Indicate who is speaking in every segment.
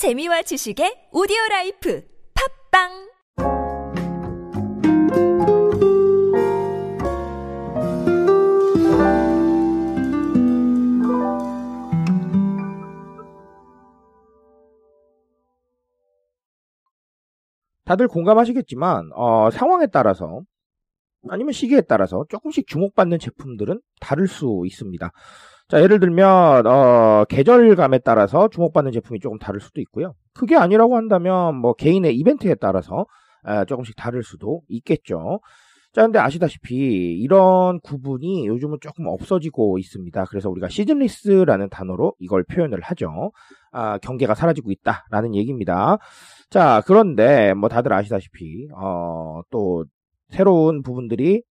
Speaker 1: 재미와 지식의 오디오 라이프 팝빵!
Speaker 2: 다들 공감하시겠지만 어, 상황에 따라서 아니면 시기에 따라서 조금씩 주목받는 제품들은 다를 수 있습니다. 자, 예를 들면 어, 계절감에 따라서 주목받는 제품이 조금 다를 수도 있고요. 그게 아니라고 한다면 뭐 개인의 이벤트에 따라서 에, 조금씩 다를 수도 있겠죠. 자, 근데 아시다시피 이런 구분이 요즘은 조금 없어지고 있습니다. 그래서 우리가 시즌리스라는 단어로 이걸 표현을 하죠. 아, 경계가 사라지고 있다라는 얘기입니다. 자, 그런데 뭐 다들 아시다시피 어, 또 새로운 부분들이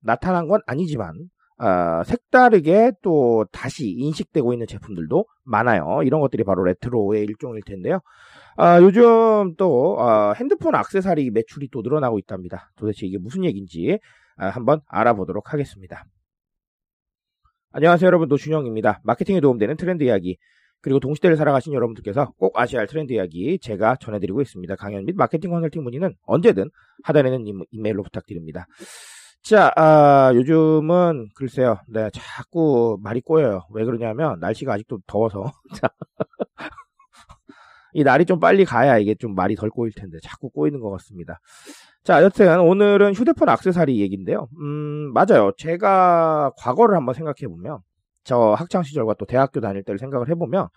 Speaker 2: 나타난 건 아니지만 어, 색다르게 또 다시 인식되고 있는 제품들도 많아요. 이런 것들이 바로 레트로의 일종일 텐데요. 어, 요즘 또 어, 핸드폰 악세사리 매출이 또 늘어나고 있답니다. 도대체 이게 무슨 얘기인지 어, 한번 알아보도록 하겠습니다. 안녕하세요 여러분 노준영입니다. 마케팅에 도움되는 트렌드 이야기 그리고 동시대를 살아가신 여러분들께서 꼭 아셔야 할 트렌드 이야기 제가 전해드리고 있습니다. 강연 및 마케팅 컨설팅 문의는 언제든 하단에 있는 이메일로 부탁드립니다. 자, 아, 요즘은 글쎄요, 네, 자꾸 말이 꼬여요. 왜 그러냐면 날씨가 아직도 더워서. 이 날이 좀 빨리 가야 이게 좀 말이 덜 꼬일 텐데 자꾸 꼬이는 것 같습니다. 자, 여튼 오늘은 휴대폰 악세사리 얘기인데요. 음, 맞아요. 제가 과거를 한번 생각해 보면 저 학창 시절과 또 대학교 다닐 때를 생각을 해보면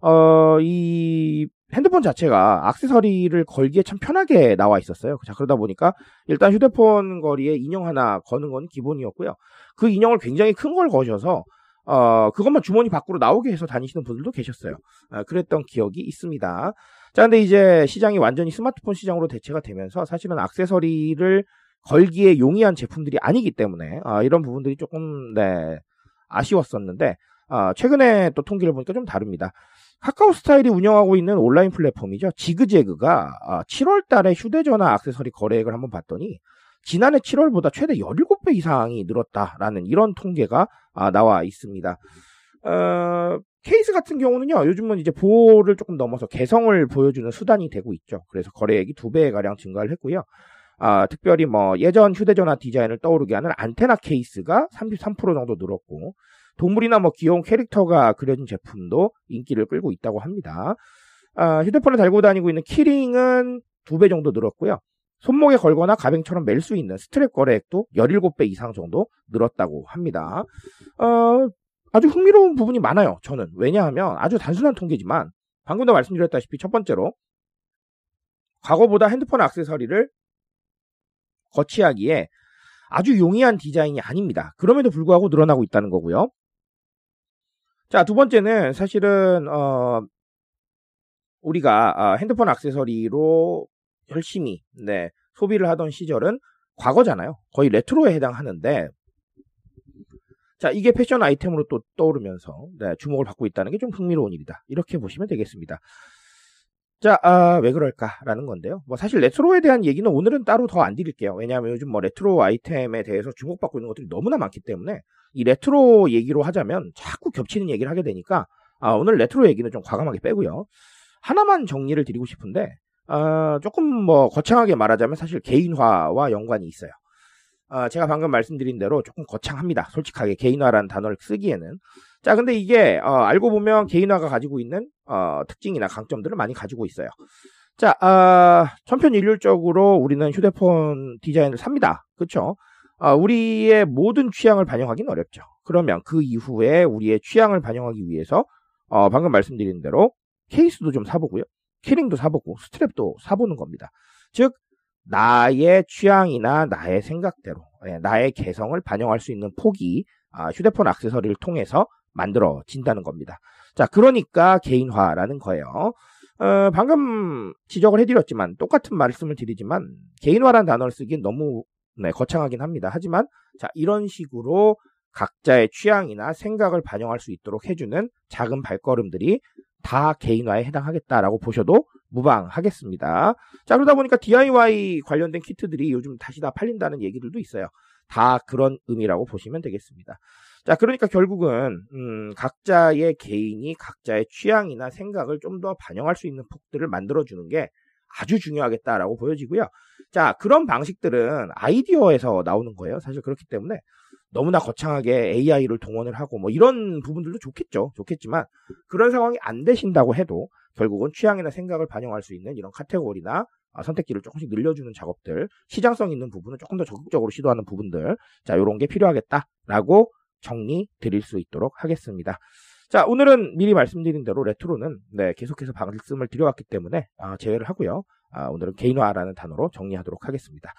Speaker 2: 어, 이 핸드폰 자체가 악세서리를 걸기에 참 편하게 나와 있었어요. 자, 그러다 보니까 일단 휴대폰 거리에 인형 하나 거는 건 기본이었고요. 그 인형을 굉장히 큰 걸 거셔서 어, 그것만 주머니 밖으로 나오게 해서 다니시는 분들도 계셨어요. 어, 그랬던 기억이 있습니다. 자, 근데 이제 시장이 완전히 스마트폰 시장으로 대체가 되면서 사실은 악세서리를 걸기에 용이한 제품들이 아니기 때문에 어, 이런 부분들이 조금 네, 아쉬웠었는데 어, 최근에 또 통계를 보니까 좀 다릅니다. 카카오 스타일이 운영하고 있는 온라인 플랫폼이죠. 지그재그가 7월 달에 휴대전화 악세서리 거래액을 한번 봤더니 지난해 7월보다 최대 17배 이상이 늘었다라는 이런 통계가 아, 나와 있습니다. 어, 케이스 같은 경우는요, 요즘은 이제 보호를 조금 넘어서 개성을 보여주는 수단이 되고 있죠. 그래서 거래액이 두 배가량 증가를 했고요. 아, 특별히 뭐 예전 휴대전화 디자인을 떠오르게 하는 안테나 케이스가 33% 정도 늘었고, 동물이나 뭐 귀여운 캐릭터가 그려진 제품도 인기를 끌고 있다고 합니다. 아, 휴대폰을 달고 다니고 있는 키링은 두 배 정도 늘었고요. 손목에 걸거나 가뱅처럼 멜 수 있는 스트랩 거래액도 17배 이상 정도 늘었다고 합니다. 어, 아주 흥미로운 부분이 많아요. 저는. 왜냐하면 아주 단순한 통계지만 방금도 말씀드렸다시피 첫 번째로 과거보다 핸드폰 액세서리를 거치하기에 아주 용이한 디자인이 아닙니다. 그럼에도 불구하고 늘어나고 있다는 거고요. 자, 두 번째는 사실은 어, 우리가 어, 핸드폰 액세서리로 열심히 네, 소비를 하던 시절은 과거잖아요. 거의 레트로에 해당하는데 자 이게 패션 아이템으로 또 떠오르면서 네, 주목을 받고 있다는 게 좀 흥미로운 일이다. 이렇게 보시면 되겠습니다. 자, 아, 왜 그럴까라는 건데요. 뭐 사실 레트로에 대한 얘기는 오늘은 따로 더 안 드릴게요. 왜냐하면 요즘 뭐 레트로 아이템에 대해서 주목받고 있는 것들이 너무나 많기 때문에 이 레트로 얘기로 하자면 자꾸 겹치는 얘기를 하게 되니까 아, 오늘 레트로 얘기는 좀 과감하게 빼고요. 하나만 정리를 드리고 싶은데 어, 조금 뭐 거창하게 말하자면 사실 개인화와 연관이 있어요. 어, 제가 방금 말씀드린 대로 조금 거창합니다. 솔직하게 개인화라는 단어를 쓰기에는. 자, 근데 이게 어, 알고 보면 개인화가 가지고 있는 어, 특징이나 강점들을 많이 가지고 있어요. 자, 어, 천편일률적으로 우리는 휴대폰 디자인을 삽니다. 그렇죠? 우리의 모든 취향을 반영하기는 어렵죠. 그러면 그 이후에 우리의 취향을 반영하기 위해서 어, 방금 말씀드린 대로 케이스도 좀 사보고요. 키링도 사보고 스트랩도 사보는 겁니다. 즉 나의 취향이나 나의 생각대로 예, 나의 개성을 반영할 수 있는 폭이 아, 휴대폰 액세서리를 통해서 만들어진다는 겁니다. 자, 그러니까 개인화라는 거예요. 어, 방금 지적을 해드렸지만 똑같은 말씀을 드리지만 개인화라는 단어를 쓰기엔 너무 네, 거창하긴 합니다. 하지만 자 이런 식으로 각자의 취향이나 생각을 반영할 수 있도록 해주는 작은 발걸음들이 다 개인화에 해당하겠다라고 보셔도 무방하겠습니다. 자, 그러다 보니까 DIY 관련된 키트들이 요즘 다시 다 팔린다는 얘기들도 있어요. 다 그런 의미라고 보시면 되겠습니다. 자, 그러니까 결국은 음, 각자의 개인이 각자의 취향이나 생각을 좀 더 반영할 수 있는 폭들을 만들어 주는 게 아주 중요하겠다라고 보여지고요. 자, 그런 방식들은 아이디어에서 나오는 거예요. 사실 그렇기 때문에 너무나 거창하게 AI를 동원을 하고 뭐 이런 부분들도 좋겠죠. 좋겠지만 그런 상황이 안 되신다고 해도 결국은 취향이나 생각을 반영할 수 있는 이런 카테고리나 아, 선택지를 조금씩 늘려주는 작업들, 시장성 있는 부분은 조금 더 적극적으로 시도하는 부분들, 자, 요런 게 필요하겠다라고 정리 드릴 수 있도록 하겠습니다. 자, 오늘은 미리 말씀드린 대로 레트로는 네, 계속해서 말씀을 드려왔기 때문에 아, 제외를 하고요. 아, 오늘은 개인화라는 단어로 정리하도록 하겠습니다.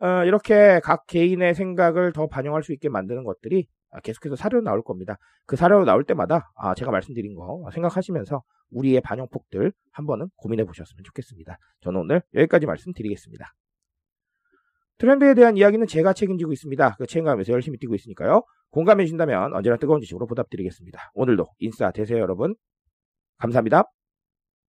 Speaker 2: 어, 이렇게 각 개인의 생각을 더 반영할 수 있게 만드는 것들이 아, 계속해서 사료로 나올 겁니다. 그 사료로 나올 때마다 아, 제가 말씀드린 거 생각하시면서 우리의 반영폭들 한 번은 고민해 보셨으면 좋겠습니다. 저는 오늘 여기까지 말씀드리겠습니다. 트렌드에 대한 이야기는 제가 책임지고 있습니다. 그 책임감에서 열심히 뛰고 있으니까요. 공감해 주신다면 언제나 뜨거운 지식으로 보답드리겠습니다. 오늘도 인싸 되세요 여러분. 감사합니다.